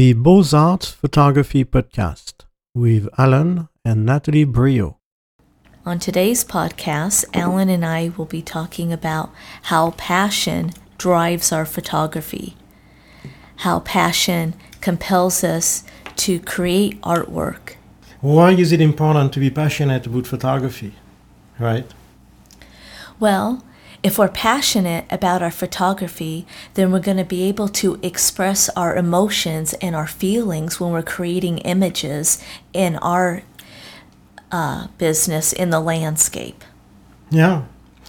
the Beaux-Arts Photography Podcast with Alain and Natalie Briot. On today's podcast, Alain and I will be talking about how passion drives our photography, how passion compels us to create artwork. Why is it important to be passionate about photography? Right? Well, if we're passionate about our photography, then we're going to be able to express our emotions and our feelings when we're creating images in our uh, business in the landscape. Yeah,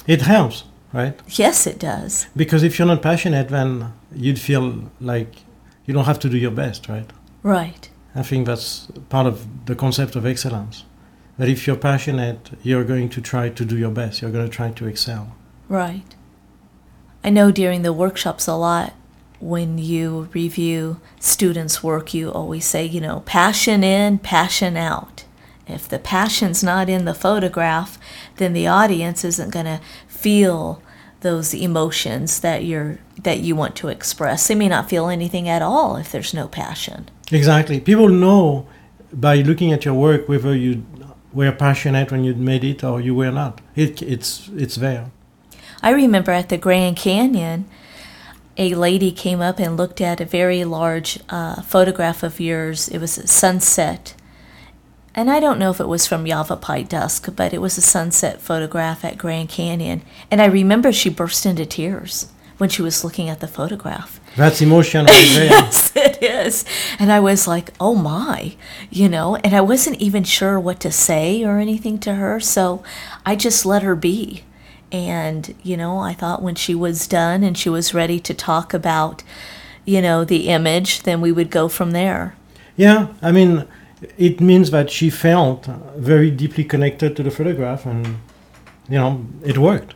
it helps, right? Yes, it does. Because if you're not passionate, then you'd feel like you don't have to do your best, right? Right. I think that's part of the concept of excellence. That if you're passionate, you're going to try to do your best, you're going to try to excel. Right. I know during the workshops a lot, when you review students' work, you always say, you know, passion in, passion out. If the passion's not in the photograph, then the audience isn't going to feel those emotions that you're that you want to express. They may not feel anything at all if there's no passion. Exactly. People know by looking at your work whether you were passionate when you made it or you were not. It, it's it's there. I remember at the Grand Canyon, a lady came up and looked at a very large uh, photograph of yours. It was a sunset. And I don't know if it was from Yavapai Dusk, but it was a sunset photograph at Grand Canyon. And I remember she burst into tears when she was looking at the photograph. That's emotional. yes, it is. And I was like, oh my, you know, and I wasn't even sure what to say or anything to her. So I just let her be. And, you know, I thought when she was done and she was ready to talk about, you know, the image, then we would go from there. Yeah, I mean, it means that she felt very deeply connected to the photograph and, you know, it worked.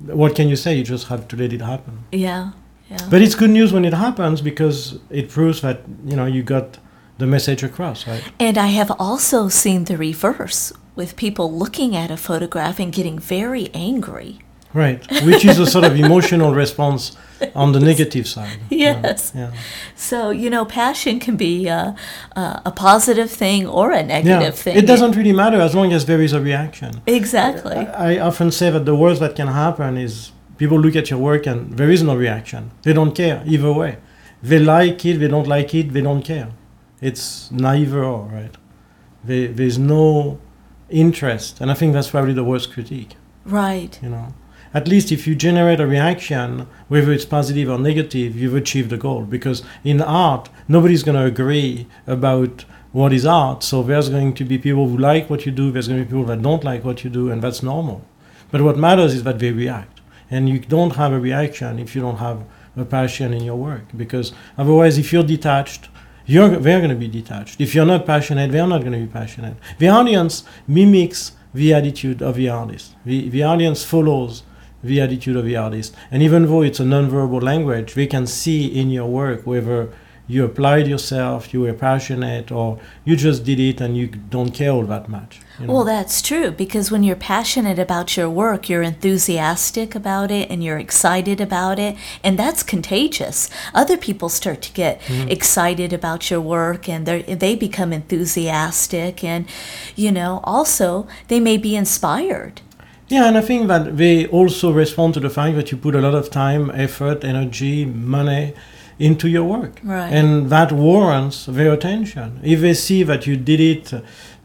What can you say? You just have to let it happen. Yeah, yeah. But it's good news when it happens because it proves that, you know, you got the message across, right? And I have also seen the reverse with people looking at a photograph and getting very angry. Right, which is a sort of emotional response on the negative side. Yes. Yeah. So, you know, passion can be a, a positive thing or a negative yeah. thing. It doesn't really matter as long as there is a reaction. Exactly. I, I often say that the worst that can happen is people look at your work and there is no reaction. They don't care either way. They like it, they don't like it, they don't care. It's neither or, right? They, there's no interest, and I think that's probably the worst critique. Right. You know, at least if you generate a reaction, whether it's positive or negative, you've achieved the goal. Because in art, nobody's going to agree about what is art. So there's going to be people who like what you do. There's going to be people that don't like what you do, and that's normal. But what matters is that they react, and you don't have a reaction if you don't have a passion in your work. Because otherwise, if you're detached you're, they're going to be detached. If you're not passionate, they're not going to be passionate. The audience mimics the attitude of the artist. The, the audience follows the attitude of the artist. And even though it's a nonverbal language, they can see in your work whether you applied yourself, you were passionate, or you just did it and you don't care all that much. You know? Well, that's true because when you're passionate about your work, you're enthusiastic about it and you're excited about it, and that's contagious. Other people start to get mm-hmm. excited about your work and they they become enthusiastic, and you know, also they may be inspired. Yeah, and I think that they also respond to the fact that you put a lot of time, effort, energy, money into your work. Right. And that warrants their attention. If they see that you did it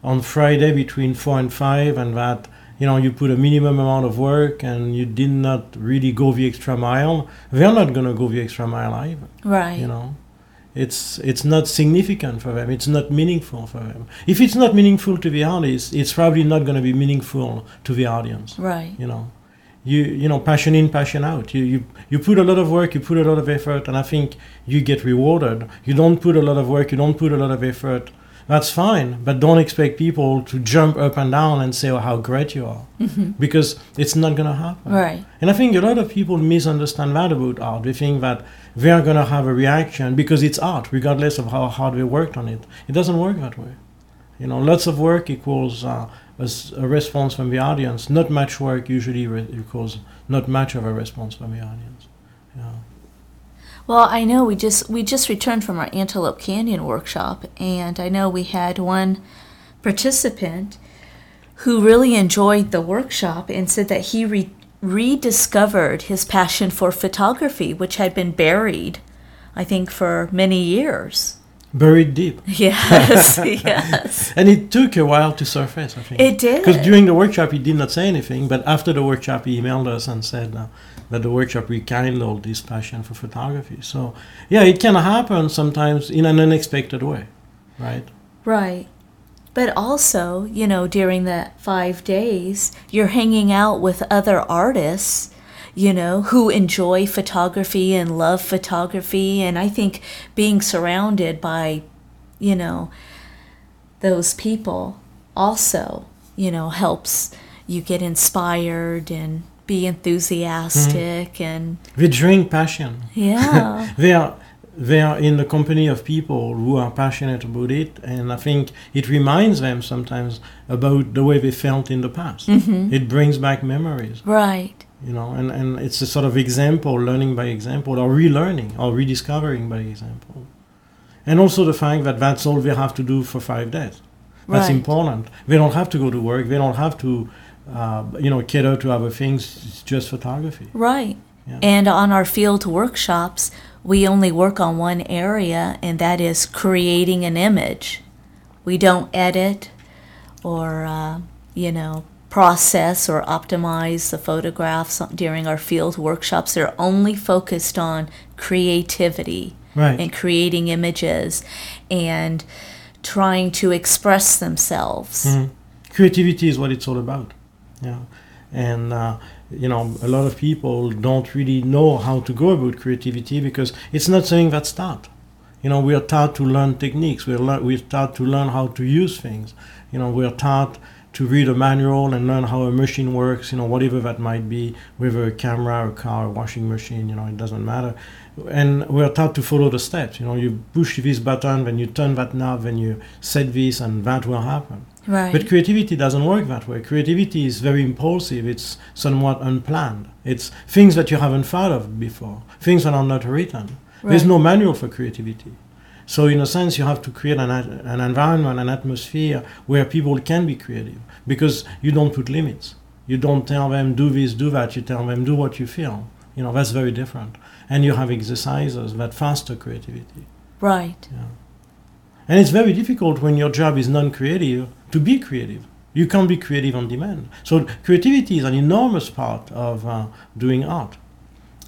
on Friday between 4 and 5 and that you know you put a minimum amount of work and you did not really go the extra mile, they're not going to go the extra mile either. Right. You know. It's it's not significant for them. It's not meaningful for them. If it's not meaningful to the artist, it's probably not going to be meaningful to the audience. Right. You know you you know passion in passion out. You, you you put a lot of work you put a lot of effort and i think you get rewarded. You don't put a lot of work you don't put a lot of effort. That's fine but don't expect people to jump up and down and say oh, how great you are. Mm-hmm. because it's not going to happen. Right. And i think a lot of people misunderstand that about art. They think that they are going to have a reaction because it's art regardless of how hard they worked on it. It doesn't work that way. You know lots of work equals uh, a, a, response from the audience. Not much work usually re- equals not much of a response from the audience. Yeah. Well, I know we just we just returned from our Antelope Canyon workshop, and I know we had one participant who really enjoyed the workshop and said that he re- rediscovered his passion for photography, which had been buried, I think, for many years. Buried deep. Yes, yes. And it took a while to surface, I think. It did. Because during the workshop, he did not say anything, but after the workshop, he emailed us and said uh, that the workshop rekindled his passion for photography. So, yeah, it can happen sometimes in an unexpected way, right? Right. But also, you know, during that five days, you're hanging out with other artists, you know, who enjoy photography and love photography. And I think being surrounded by, you know, those people also, you know, helps you get inspired and be enthusiastic mm-hmm. and They drink passion. yeah. they are they are in the company of people who are passionate about it and i think it reminds them sometimes about the way they felt in the past mm-hmm. it brings back memories right. You know and, and it's a sort of example learning by example or relearning or rediscovering by example and also the fact that that's all they have to do for five days that's Right. important they don't have to go to work they don't have to uh, you know cater to other things it's just photography Right. Yeah. And on our field workshops, we only work on one area, and that is creating an image. We don't edit or, uh, you know, process or optimize the photographs during our field workshops. They're only focused on creativity right and creating images and trying to express themselves. Mhm. Creativity is what it's all about. Yeah, and uh, you know, a lot of people don't really know how to go about creativity because it's not something that's taught. You know, we are taught to learn techniques. We're lear- we're taught to learn how to use things. You know, we're taught to read a manual and learn how a machine works. You know, whatever that might be, whether a camera, a car, a washing machine. You know, it doesn't matter. And we're taught to follow the steps. You know, you push this button, then you turn that knob, then you set this, and that will happen. Right. But creativity doesn't work that way. Creativity is very impulsive. It's somewhat unplanned. It's things that you haven't thought of before, things that are not written. There's no manual for creativity. So in a sense, you have to create an, an environment, an atmosphere where people can be creative because you don't put limits. You don't tell them do this, do that. You tell them do what you feel. You know that's very different. And you have exercises that foster creativity. right. Yeah. And it's very difficult when your job is non creative to be creative. You can't be creative on demand. So, creativity is an enormous part of uh, doing art.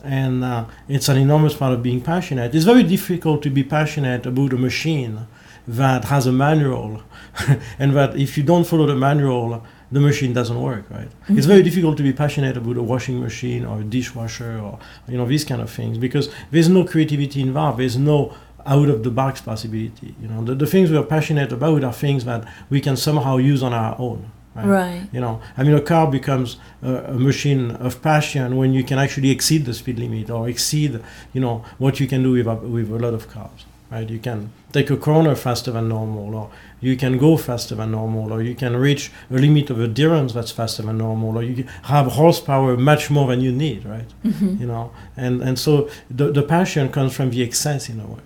And uh, it's an enormous part of being passionate. It's very difficult to be passionate about a machine that has a manual, and that if you don't follow the manual, the machine doesn't work, right? It's very difficult to be passionate about a washing machine or a dishwasher or you know these kind of things because there's no creativity involved. There's no out of the box possibility. You know, the, the things we are passionate about are things that we can somehow use on our own. Right. Right. You know, I mean, a car becomes a, a machine of passion when you can actually exceed the speed limit or exceed, you know, what you can do with a, with a lot of cars. Right? You can take a corner faster than normal, or you can go faster than normal, or you can reach a limit of endurance that's faster than normal, or you have horsepower much more than you need. Right? Mm-hmm. You know, and and so the the passion comes from the excess in a way.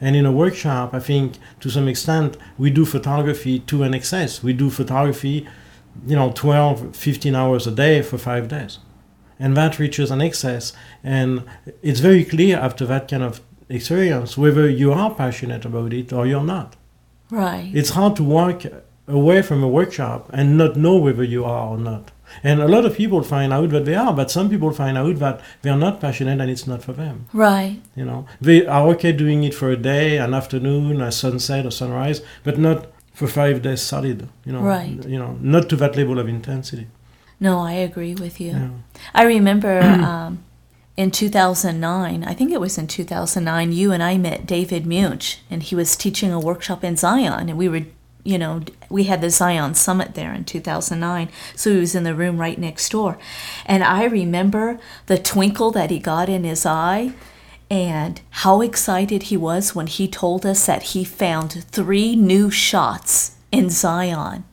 And in a workshop, I think to some extent we do photography to an excess. We do photography, you know, 12, 15 hours a day for five days. And that reaches an excess. And it's very clear after that kind of experience whether you are passionate about it or you're not. Right. It's hard to walk away from a workshop and not know whether you are or not. And a lot of people find out that they are, but some people find out that they are not passionate and it's not for them. right. You know, they are okay doing it for a day, an afternoon, a sunset, a sunrise, but not for five days solid. You know, Right. You know, not to that level of intensity. No, I agree with you. Yeah. I remember um, in 2009, I think it was in 2009, you and I met David Muench, and he was teaching a workshop in Zion, and we were, you know, we had the Zion Summit there in 2009, so he was in the room right next door. And I remember the twinkle that he got in his eye. And how excited he was when he told us that he found three new shots in Zion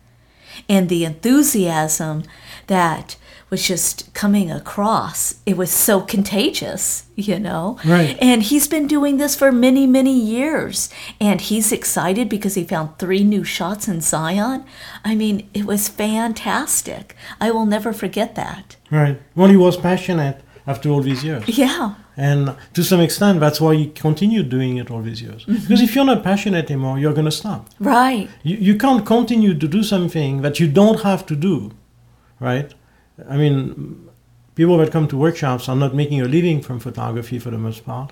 and the enthusiasm that was just coming across. It was so contagious, you know? Right. And he's been doing this for many, many years. And he's excited because he found three new shots in Zion. I mean, it was fantastic. I will never forget that. Right. Well, he was passionate after all these years. Yeah. And to some extent, that's why he continued doing it all these years. Mm-hmm. Because if you're not passionate anymore, you're going to stop. Right. You, you can't continue to do something that you don't have to do, right? I mean, people that come to workshops are not making a living from photography for the most part.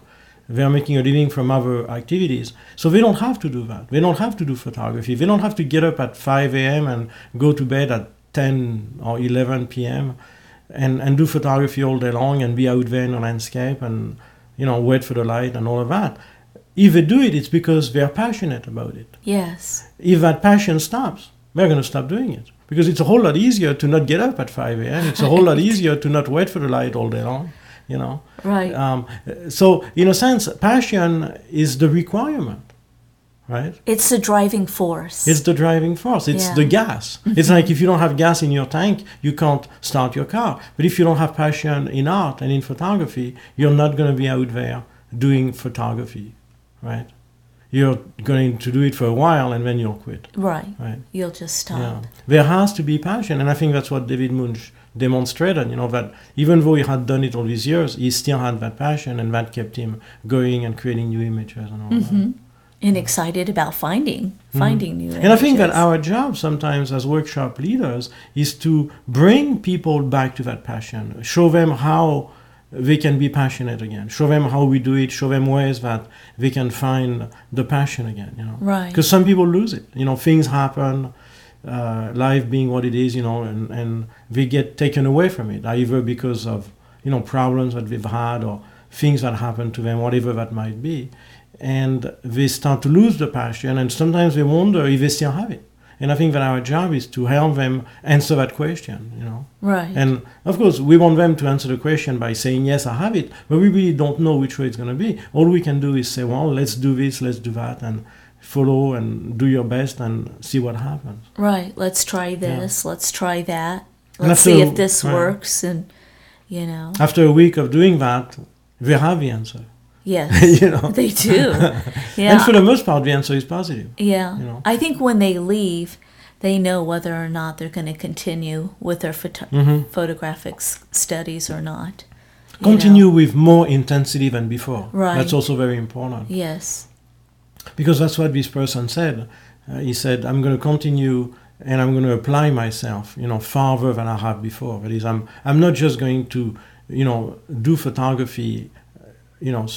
They're making a living from other activities. So they don't have to do that. They don't have to do photography. They don't have to get up at 5 a.m. and go to bed at 10 or 11 p.m. And, and do photography all day long and be out there in the landscape and, you know, wait for the light and all of that. If they do it, it's because they're passionate about it Yes. if that passion stops, they're going to stop doing it because it's a whole lot easier to not get up at 5 a.m. It's a whole lot easier to not wait for the light all day long, you know. Right. Um, so, in a sense, passion is the requirement, right? it's the driving force. It's the driving force. It's Yeah. the gas. It's like if you don't have gas in your tank, you can't start your car. But if you don't have passion in art and in photography, you're not going to be out there doing photography, right? You're going to do it for a while and then you'll quit, right. right? You'll just stop. Yeah. There has to be passion, and I think that's what David Muench demonstrated. You know that even though he had done it all these years, he still had that passion, and that kept him going and creating new images and all that. And excited about finding finding new Mm-hmm. And I think that our job sometimes as workshop leaders is to bring people back to that passion, show them how they can be passionate again, show them how we do it, show them ways that they can find the passion again. You know, Right. Because some people lose it. You know, things happen, uh, life being what it is. You know, and and they get taken away from it, either because of you know problems that they've had or things that happen to them, whatever that might be and they start to lose the passion and sometimes they wonder if they still have it and i think that our job is to help them answer that question you know right. and of course we want them to answer the question by saying yes i have it but we really don't know which way it's going to be all we can do is say well let's do this let's do that and follow and do your best and see what happens Right. Let's try this. Let's try that. Let's see if this right. works. And, you know, after a week of doing that we have the answer yes, you know they do. Yeah. and for the most part the answer is positive yeah. you know. I think when they leave, they know whether or not they're going to continue with their photo- Mhm. photographic s- studies or not. you know. continue with more intensity than before Right. that's also very important Yes. because that's what this person said. Uh, he said, "I'm going to continue and I'm going to apply myself, you know, farther than I have before. That is, I'm I'm not just going to, you know, do photography, you know,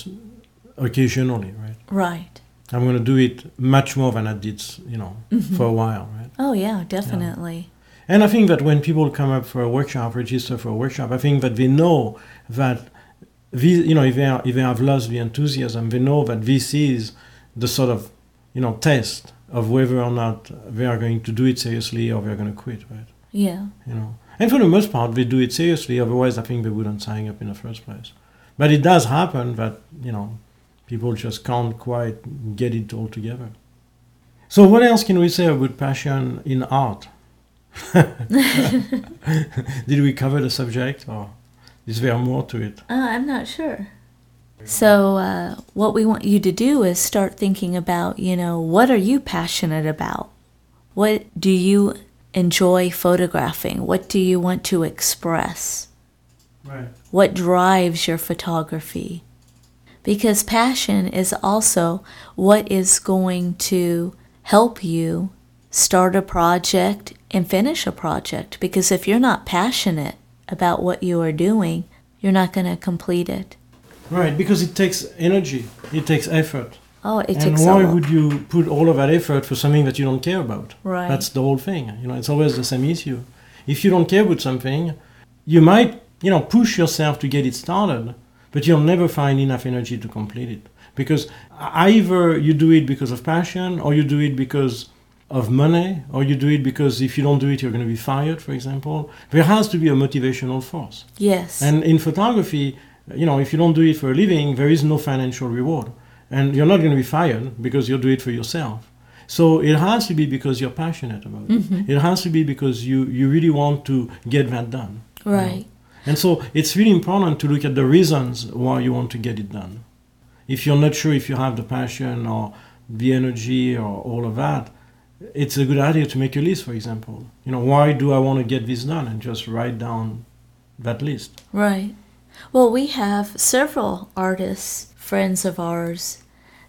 occasionally, right? Right. I'm going to do it much more than I did, you know, mm-hmm. for a while, right? Oh, yeah, definitely. And I think that when people come up for a workshop, register for a workshop, I think that they know that, these, you know, if they, are, if they have lost the enthusiasm, they know that this is the sort of, you know, test of whether or not they are going to do it seriously or they're going to quit, right? Yeah. You know, and for the most part, they do it seriously. Otherwise, I think they wouldn't sign up in the first place. But it does happen that you know, people just can't quite get it all together. So, what else can we say about passion in art? Did we cover the subject, or is there more to it? Uh, I'm not sure. So, uh, what we want you to do is start thinking about, you know, what are you passionate about? What do you enjoy photographing? What do you want to express? Right. What drives your photography? Because passion is also what is going to help you start a project and finish a project. Because if you're not passionate about what you are doing, you're not going to complete it. Right, because it takes energy, it takes effort. Oh, it and takes why a would you put all of that effort for something that you don't care about? Right. That's the whole thing. You know, it's always the same issue. If you don't care about something, you might, you know, push yourself to get it started, but you'll never find enough energy to complete it. Because either you do it because of passion, or you do it because of money, or you do it because if you don't do it, you're going to be fired, for example. There has to be a motivational force. yes. And in photography, you know, if you don't do it for a living, there is no financial reward. And you're not going to be fired because you do it for yourself. So it has to be because you're passionate about it. Mm-hmm. It has to be because you, you really want to get that done. you know. And so it's really important to look at the reasons why you want to get it done. If you're not sure if you have the passion or the energy or all of that, it's a good idea to make a list, for example. You know, why do I want to get this done? And just write down that list. Right. Well, we have several artists, friends of ours,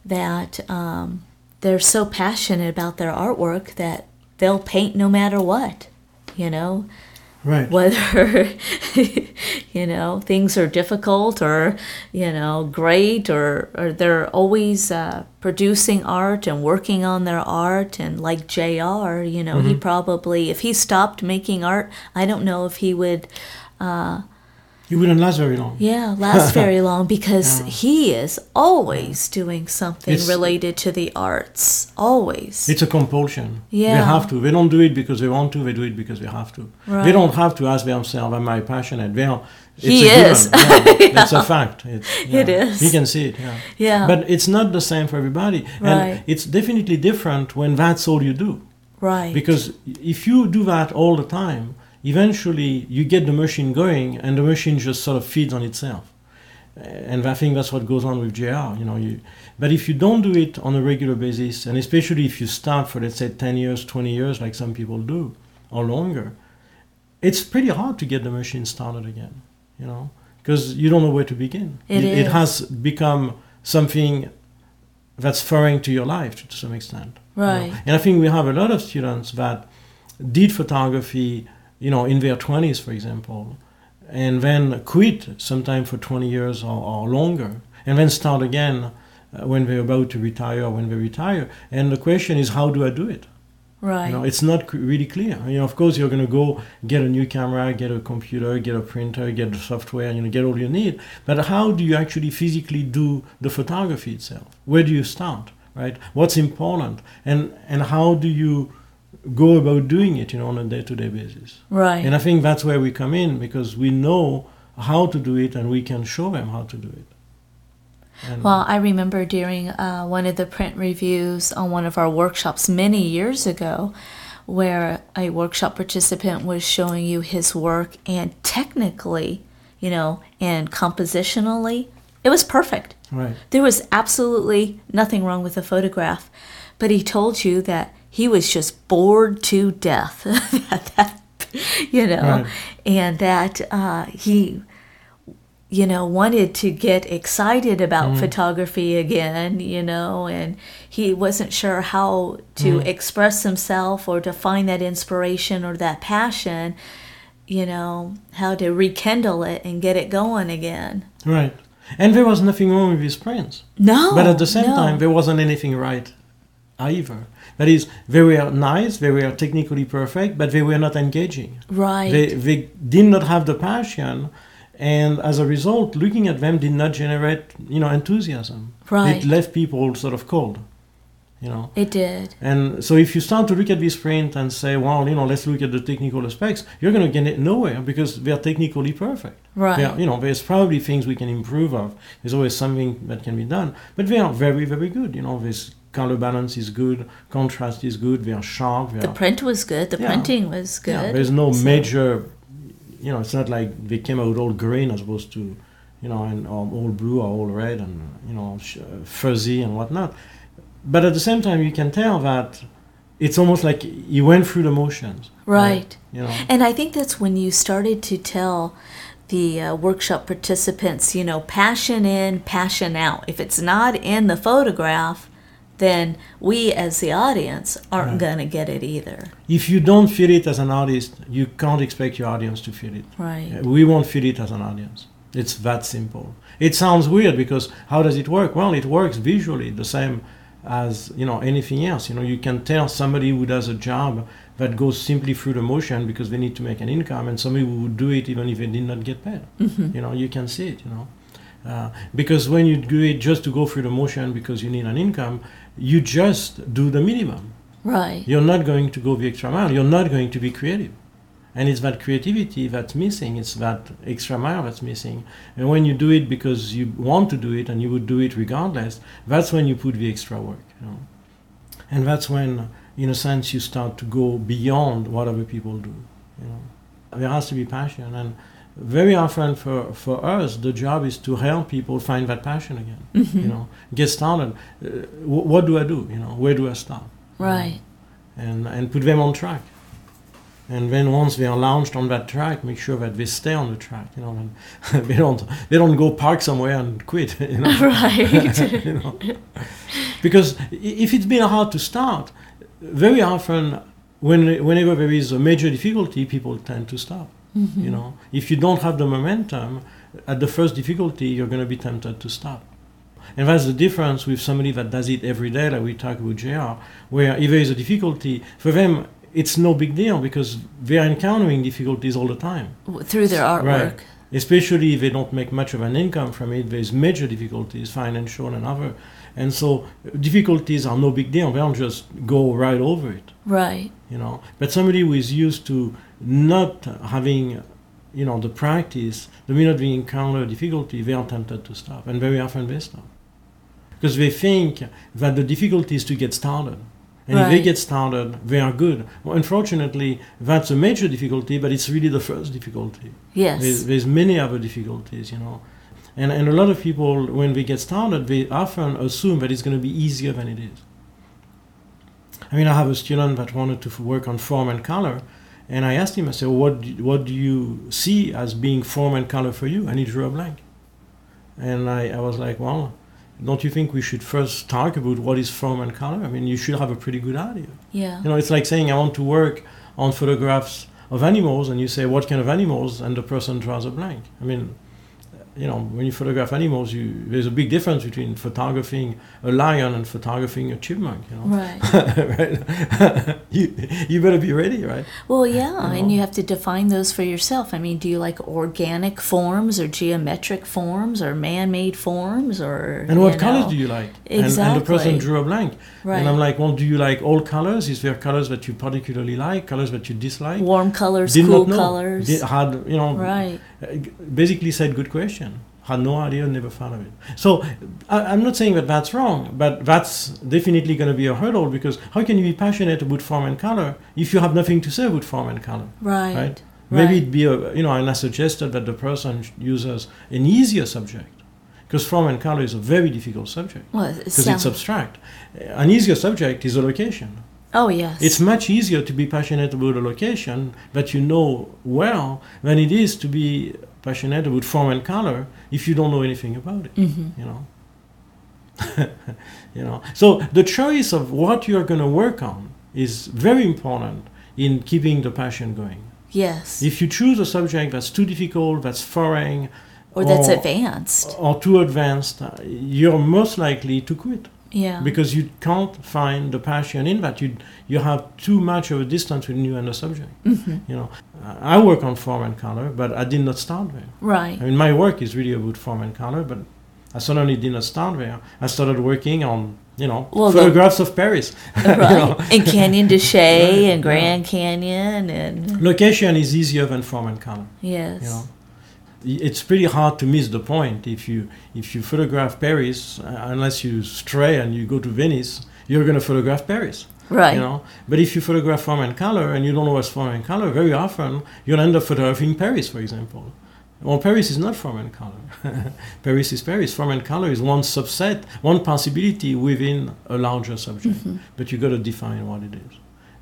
that um, they're so passionate about their artwork that they'll paint no matter what. You know, Right. whether you know things are difficult or you know great or, or they're always uh, producing art and working on their art and like jr you know he probably if he stopped making art i don't know if he would You wouldn't last very long. yeah last very long because Yeah. he is always doing something It's- related to the arts always It's a compulsion. Yeah. They have to. They don't do it because they want to. They do it because they have to. Right. They don't have to ask themselves, "Am I passionate?" They are. It's He given. is. Yeah, It's a fact. It's, It yeah. is. You can see it. Yeah. yeah But it's not the same for everybody, Right. and it's definitely different when that's all you do. right Because if you do that all the time, eventually you get the machine going, and the machine just sort of feeds on itself. And I think that's what goes on with JR. You know, you. But if you don't do it on a regular basis, and especially if you start for let's say ten years, twenty years, like some people do, or longer, it's pretty hard to get the machine started again. You know, because you don't know where to begin. It it has become something that's foreign to your life to, some extent. you know. right And I think we have a lot of students that did photography, you know, in their 20s, for example, and then quit sometime for 20 years or, or longer, and then start again uh, when they're about to retire or when they retire. And the question is, how do I do it? right You know, it's not really clear. You know, of course, you're going to go get a new camera, get a computer, get a printer, get the software, you know, get all you need. But how do you actually physically do the photography itself? Where do you start, right? What's important, and and how do you go about doing it, you know, on a day-to-day basis? right And I think that's where we come in because we know how to do it, and we can show them how to do it. And- Well, I remember during uh, one of the print reviews on one of our workshops many years ago, where a workshop participant was showing you his work, and technically, you know, and compositionally, it was perfect. right. There was absolutely nothing wrong with the photograph, but he told you that he was just bored to death. that, that, you know, Right. and that uh, he, you know, wanted to get excited about Mm. photography again, you know, and he wasn't sure how to Mm. express himself or to find that inspiration or that passion, you know, how to rekindle it and get it going again. Right. And there was nothing wrong with his prints. No. But at the same no. time, there wasn't anything right either. That is, they were nice, they were technically perfect, but they were not engaging. right. They, they did not have the passion, and as a result, looking at them did not generate, you know, enthusiasm. Right. It left people sort of cold, you know. It did. And so if you start to look at this print and say, well, you know, let's look at the technical aspects, you're going to get it nowhere because they're technically perfect. Right. Are- you know, there's probably things we can improve of. There's always something that can be done, but they are very, very good. You know, this color balance is good, contrast is good, they are sharp. They The are, print was good. The Yeah. printing was good. yeah, there's no So- major, you know, it's not like they came out all green as opposed to, you know, and um, all blue or all red and you know sh- uh, fuzzy and whatnot. But at the same time, you can tell that it's almost like you went through the motions. Right. You know. And I think that's when you started to tell the uh, workshop participants, you know, passion in, passion out. If it's not in the photograph, then we as the audience aren't Right. going to get it either. If you don't feel it as an artist, you can't expect your audience to feel it. Right. We won't feel it as an audience. It's that simple. It sounds weird because how does it work? Well, it works visually the same as you know anything else. You know, you can tell somebody who does a job that goes simply through the motion because they need to make an income, and somebody who would do it even if they did not get paid. Mhm. You know, you can see it. You know, uh, because when you do it just to go through the motion because you need an income, you just do the minimum. Right. You're not going to go the extra mile. You're not going to be creative. And it's that creativity that's missing. It's that extra mile that's missing. And when you do it because you want to do it and you would do it regardless, that's when you put the extra work. You know? And that's when, in a sense, you start to go beyond what other people do. You know? there has to be passion. And very often for, for us, the job is to help people find that passion again. Mm-hmm. You know, get started. Uh, wh- what do I do? You know, where do I start? Right. And, and put them on track. And then once they are launched on that track, make sure that they stay on the track. You know, and they don't they don't go park somewhere and quit. You know, right. you know? because if it's been hard to start, very often when whenever there is a major difficulty, people tend to stop. Mm-hmm. You know, if you don't have the momentum at the first difficulty, you're going to be tempted to stop. And that's the difference with somebody that does it every day, like we talk about JR, where if there is a difficulty, for them, it's no big deal because they're encountering difficulties all the time. Through their artwork. Right. Especially if they don't make much of an income from it, there's major difficulties, financial and other. And so difficulties are no big deal. They don't just go right over it Right. You know. But somebody who is used to not having you know the practice the minute they encounter difficulty they are tempted to stop and very often they stop. Because they think that the difficulty is to get started. And if they get started they are good. Well, unfortunately that's a major difficulty but it's really the first difficulty. Yes. there's, there's many other difficulties you know. And, and a lot of people when they get started they often assume that it's going to be easier than it is I mean, I have a student that wanted to work on form and color, and I asked him, I said, what, do- what do you see as being form and color for you? And he drew a blank. And I, I was like, well, don't you think we should first talk about what is form and color? I mean, you should have a pretty good idea. yeah. You know, it's like saying, I want to work on photographs of animals, and you say, what kind of animals? And the person draws a blank. I mean, you know, when you photograph animals, you, there's a big difference between photographing a lion and photographing a chipmunk, you know Right. right? you, you better be ready, right? Well, yeah, You and you have to define those for yourself. I mean, do you like organic forms or geometric forms or man-made forms or And what you colors know? do you like? And, and the person drew a blank. Right. And I'm like, well, do you like all colors? Is there colors that you particularly like? Colors that you dislike? warm colors, Did cool know. colors. Did, had, you know, right. uh, basically said good question. Had no idea, never thought of it. So I, I'm not saying that that's wrong, but that's definitely going to be a hurdle because how can you be passionate about form and color if you have nothing to say about form and color? Right. right? Maybe Right. it'd be a, you know, and I suggested that the person uses an easier subject because form and color is a very difficult subject Well, it because sounds. it's abstract. An easier subject is a location. Oh yes. It's much easier to be passionate about a location that you know well than it is to be passionate about form and color if you don't know anything about it. hmm You know. you know. So the choice of what you are going to work on is very important in keeping the passion going. Yes. If you choose a subject that's too difficult, that's foreign, or that's or, advanced. or too advanced, you're most likely to quit Yeah. because you can't find the passion in that. You you have too much of a distance between you and the subject. hmm You know, I work on form and color, but I did not start there. Right. I mean, my work is really about form and color, but I suddenly did not start there. I started working on you know Well, the- photographs of Paris. you right. know. And Canyon de Chelly Right, and yeah. Grand Canyon and Location is easier than form and color. yes. you know it's pretty hard to miss the point if you if you photograph paris uh, unless you stray and you go to venice you're going to photograph paris Right. you know but if you photograph form and color and you don't know what's form and color very often you'll end up photographing paris for example well paris is not form and color paris is paris form and color is one subset one possibility within a larger subject Mhm. but you've got to define what it is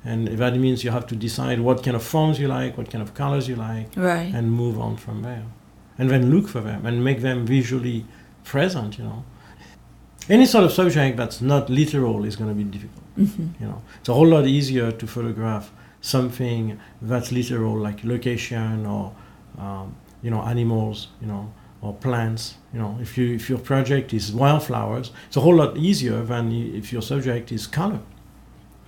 and that means you have to decide what kind of forms you like what kind of colors you like Right. and move on from there. And then look for them and make them visually present, you know. Any sort of subject that's not literal is going to be difficult, hmm you know. It's a whole lot easier to photograph something that's literal, like location or, um, you know, animals, you know, or plants, you know. If, you, if your project is wildflowers, it's a whole lot easier than if your subject is color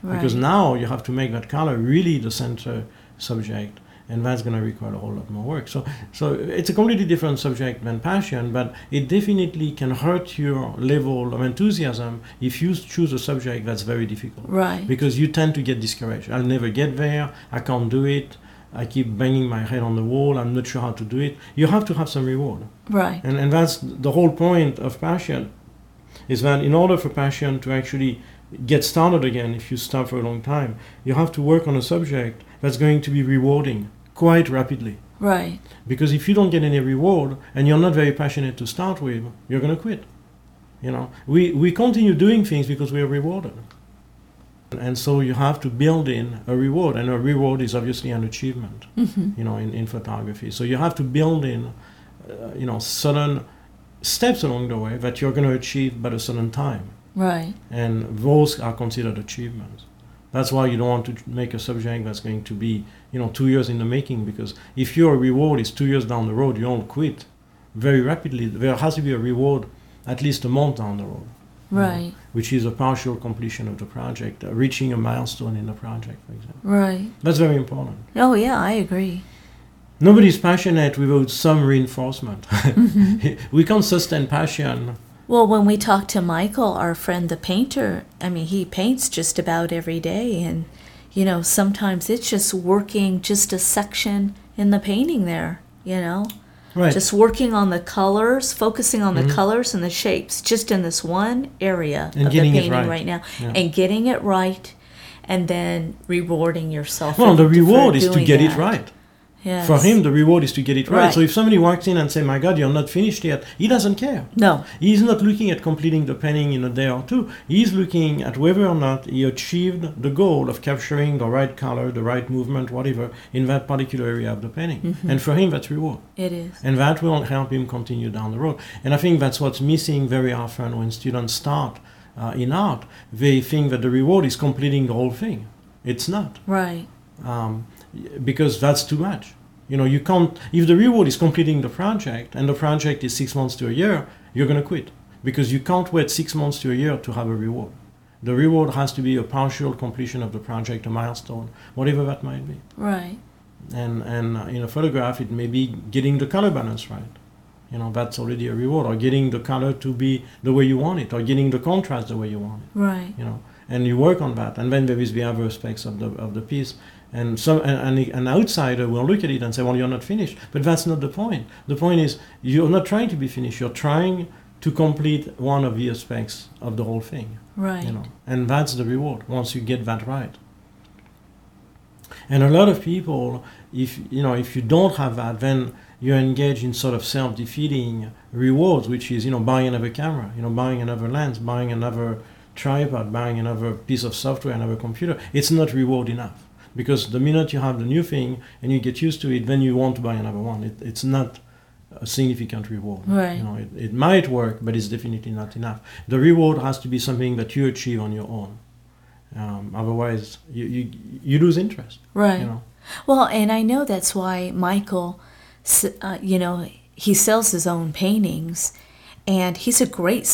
because now you have to make that color really the center subject and that's going to require a whole lot more work. So so it's a completely different subject than passion but it definitely can hurt your level of enthusiasm if you choose a subject that's very difficult. Right. because you tend to get discouraged. I'll never get there. I can't do it. I keep banging my head on the wall. I'm not sure how to do it. You have to have some reward. Right. and, and that's the whole point of passion is that in order for passion to actually get started again, if you stop for a long time, you have to work on a subject that's going to be rewarding quite rapidly. Right. Because if you don't get any reward and you're not very passionate to start with, you're going to quit. You know, we, we continue doing things because we are rewarded. And so you have to build in a reward, and a reward is obviously an achievement, hmm you know, in, in photography. So you have to build in, uh, you know, certain steps along the way that you're going to achieve by a certain time. Right. And those are considered achievements. That's why you don't want to make a subject that's going to be, you know, two years in the making, because if your reward is two years down the road, you don't quit very rapidly. There has to be a reward at least a month down the road Right. which is a partial completion of the project, uh, reaching a milestone in the project, for example. Right. That's very important. Oh yeah, I agree. Nobody's passionate without some reinforcement. we can't sustain passion. Well, when we talked to Michael, our friend the painter, I mean, he paints just about every day. And, you know, sometimes it's just working just a section in the painting there, you know? Right. Just working on the colors, focusing on Mhm. the colors and the shapes, just in this one area And of the painting right. now. Yeah. And getting it right. And then rewarding yourself. well, for- the reward is to get it right. Yes. For him, the reward is to get it right. Right. So if somebody walks in and say, "My God, you're not finished yet," he doesn't care. No. He's not looking at completing the painting in a day or two. He's looking at whether or not he achieved the goal of capturing the right color, the right movement, whatever, in that particular area of the painting. Mhm. And for him, that's reward. It is. And that will help him continue down the road. And I think that's what's missing very often when students start uh, in art. They think that the reward is completing the whole thing. It's not, Right. um, because that's too much. You know, you can't. If the reward is completing the project, and the project is six months to a year, you're going to quit because you can't wait six months to a year to have a reward. The reward has to be a partial completion of the project, a milestone, whatever that might be Right. and and in a photograph it may be getting the color balance right you know that's already a reward or getting the color to be the way you want it or getting the contrast the way you want it Right. you know and you work on that and then there is the other aspects of the of the piece and some and, and an outsider will look at it and say well you're not finished. But that's not the point. The point is you're not trying to be finished. You're trying to complete one of the aspects of the whole thing Right. you know. And that's the reward once you get that right. And a lot of people if you know if you don't have that then you engage in sort of self-defeating rewards which is you know buying another camera you know buying another lens buying another tripod buying another piece of software another computer. It's not reward enough because the minute you have the new thing and you get used to it then you want to buy another one. It, it's not a significant reward. Right. you know it, it might work but it's definitely not enough. The reward has to be something that you achieve on your own. Um, otherwise you, you you lose interest Right. you know. Well, and I know that's why Michael, uh, you know, he sells his own paintings, and he's a great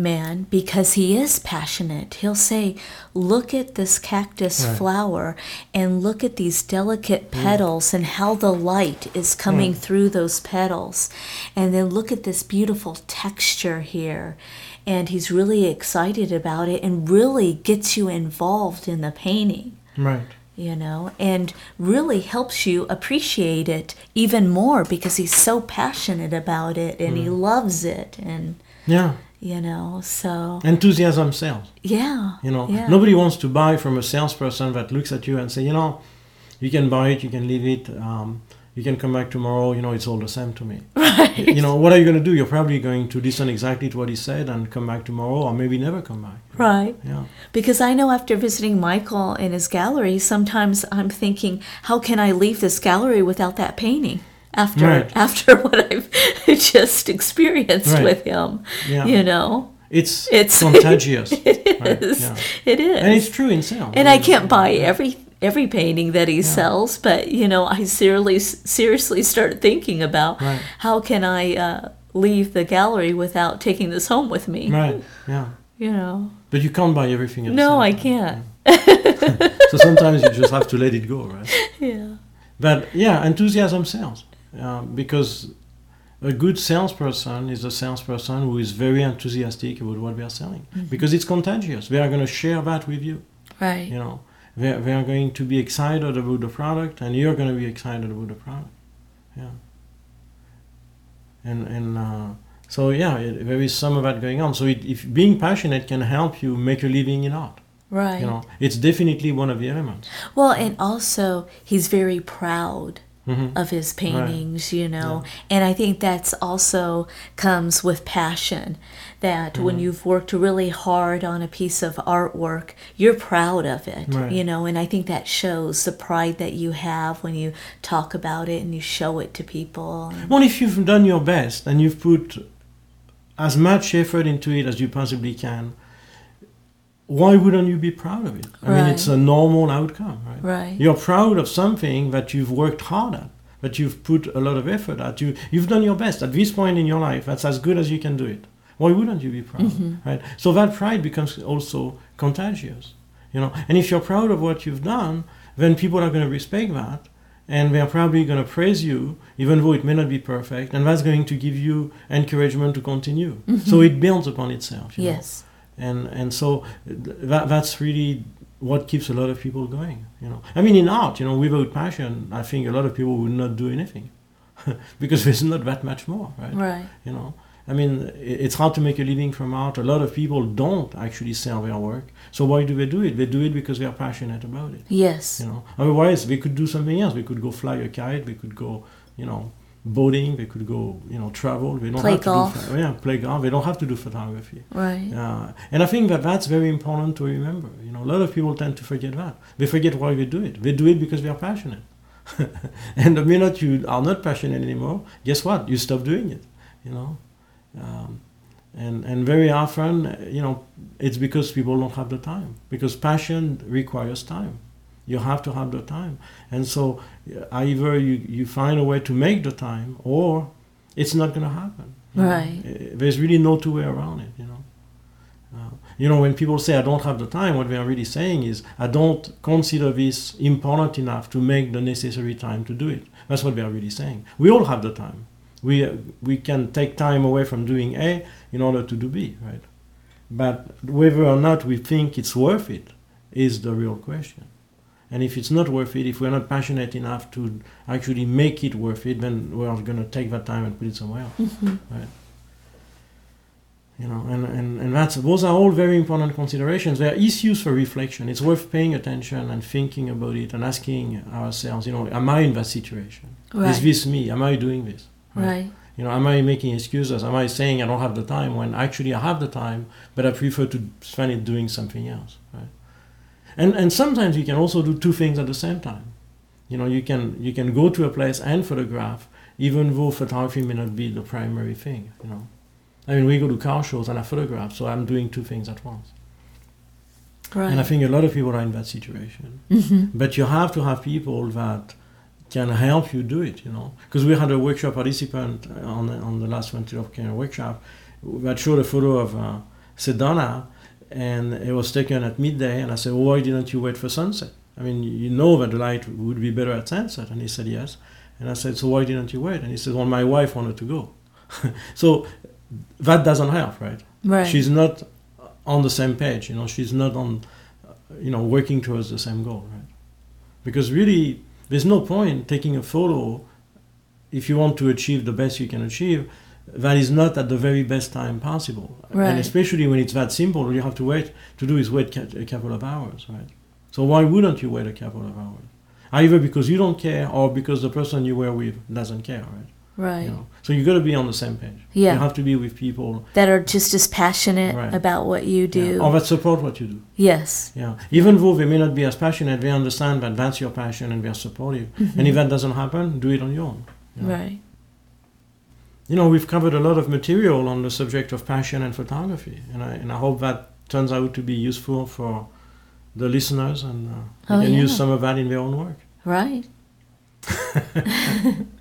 salesman because he is passionate. He'll say, "Look at this cactus Right. flower, and look at these delicate petals, and how the light is coming Right. through those petals, and then look at this beautiful texture here." And he's really excited about it, and really gets you involved in the painting right you know, and really helps you appreciate it even more because he's so passionate about it and he mm. loves it and yeah you know, so enthusiasm sells yeah. you know yeah. nobody wants to buy from a salesperson that looks at you and say you know you can buy it you can leave it um, you can come back tomorrow you know it's all the same to me right. you know what are you going to do you're probably going to listen exactly to what he said and come back tomorrow or maybe never come back Right. yeah Because I know after visiting Michael in his gallery, sometimes I'm thinking, how can I leave this gallery without that painting? After Right. after what I've just experienced Right. with him, yeah you know, it's it's contagious It Right, is. yeah. It is. and it's true in sales and I can't buy every every painting that he Yeah. sells, but you know, I seriously seriously started thinking about Right. how can I uh, leave the gallery without taking this home with me. right yeah You know, but you can't buy everything at no, I can't. so sometimes you just have to let it go right Yeah, But yeah, enthusiasm sells um, because a good salesperson is a salesperson who is very enthusiastic about what they are selling because it's contagious. They are going to share that with you. right. You know, they they are going to be excited about the product, and you're going to be excited about the product. Yeah. And and uh, so yeah, it, there is some of that going on. So it, if being passionate can help you make a living in art. Right. You know, it's definitely one of the elements. Well, and also he's very proud Mhm. of his paintings, you know. And I think that's also comes with passion. That when Mm-hmm. you've worked really hard on a piece of artwork, you're proud of it, Right. you know. And I think that shows the pride that you have when you talk about it and you show it to people. Well, if you've done your best and you've put as much effort into it as you possibly can, why wouldn't you be proud of it? I mean, it's a normal outcome, right? Right. You're proud of something that you've worked hard at, that you've put a lot of effort at. You, you've done your best at this point in your life. That's as good as you can do it. Why wouldn't you be proud, Mm-hmm. right? So that pride becomes also contagious, you know. And if you're proud of what you've done, then people are going to respect that, and they're probably going to praise you, even though it may not be perfect, and that's going to give you encouragement to continue. So it builds upon itself. You know? And and so that that's really what keeps a lot of people going you know. I mean in art you know without passion i think a lot of people would not do anything because there's not that much more right? Right. you know i mean it's hard to make a living from art. A lot of people don't actually sell their work. So why do they do it? They do it because they are passionate about it. Yes. you know otherwise they could do something else. They could go fly a kite. They could go you know boating they could go you know travel they don't Play have golf. to do, yeah play golf they don't have to do photography Right. uh, and I think that that's very important to remember. You know, a lot of people tend to forget that. They forget why they do it. They do it because they are passionate. and the minute you are not passionate anymore, guess what? You stop doing it. You know, um, and and very often, you know, it's because people don't have the time. Because passion requires time. You have to have the time, and so either you, you find a way to make the time, or it's not going to happen. you know. Right. Uh, There's really no two way around it. You know. Uh, you know, when people say I don't have the time, what they are really saying is I don't consider this important enough to make the necessary time to do it. That's what they are really saying. We all have the time. We uh, we can take time away from doing A in order to do B, right? But whether or not we think it's worth it is the real question. And if it's not worth it, if we're not passionate enough to actually make it worth it, then we're going to take that time and put it somewhere else Mhm. you know and, and, and that's those are all very important considerations. They are issues for reflection. It's worth paying attention and thinking about it and asking ourselves you know am i in that situation? Is this me? Am i doing this? Right. you know am i making excuses? Am i saying i don't have the time when actually i have the time but i prefer to spend it doing something else right and and sometimes you can also do two things at the same time. You know you can you can go to a place and photograph even though photography may not be the primary thing you know. I mean we go to car shows and i photograph so i'm doing two things at once. Right. and i think a lot of people are in that situation. Hmm but you have to have people that can help you do it, you know. Because we had a workshop participant on the, on the last of Care workshop that showed a photo of uh, Sedona, and it was taken at midday. And I said, well, "Why didn't you wait for sunset? I mean, you know that the light would be better at sunset." And he said, "Yes." And I said, "So why didn't you wait?" And he said, "Well, my wife wanted to go." so that doesn't help, right? Right. She's not on the same page, you know. She's not on, you know, working towards the same goal, right? Because really, there's no point taking a photo if you want to achieve the best you can achieve. That is not at the very best time possible, Right. and especially when it's that simple. All you have to wait to do is wait a couple of hours, right? So why wouldn't you wait a couple of hours? Either because you don't care, or because the person you were with doesn't care, right? right. You know? So you got to be on the same page. Yeah. You have to be with people That are just as passionate Right. about what you do. yeah, or that support what you do. Yes. Yeah, even though they may not be as passionate, they understand that that's your passion and they're supportive. Mm-hmm. And if that doesn't happen, do it on your own. you know. Right. You know, we've covered a lot of material on the subject of passion and photography, and I, and I hope that turns out to be useful for the listeners and uh, they Oh, can use some of that in their own work. Right.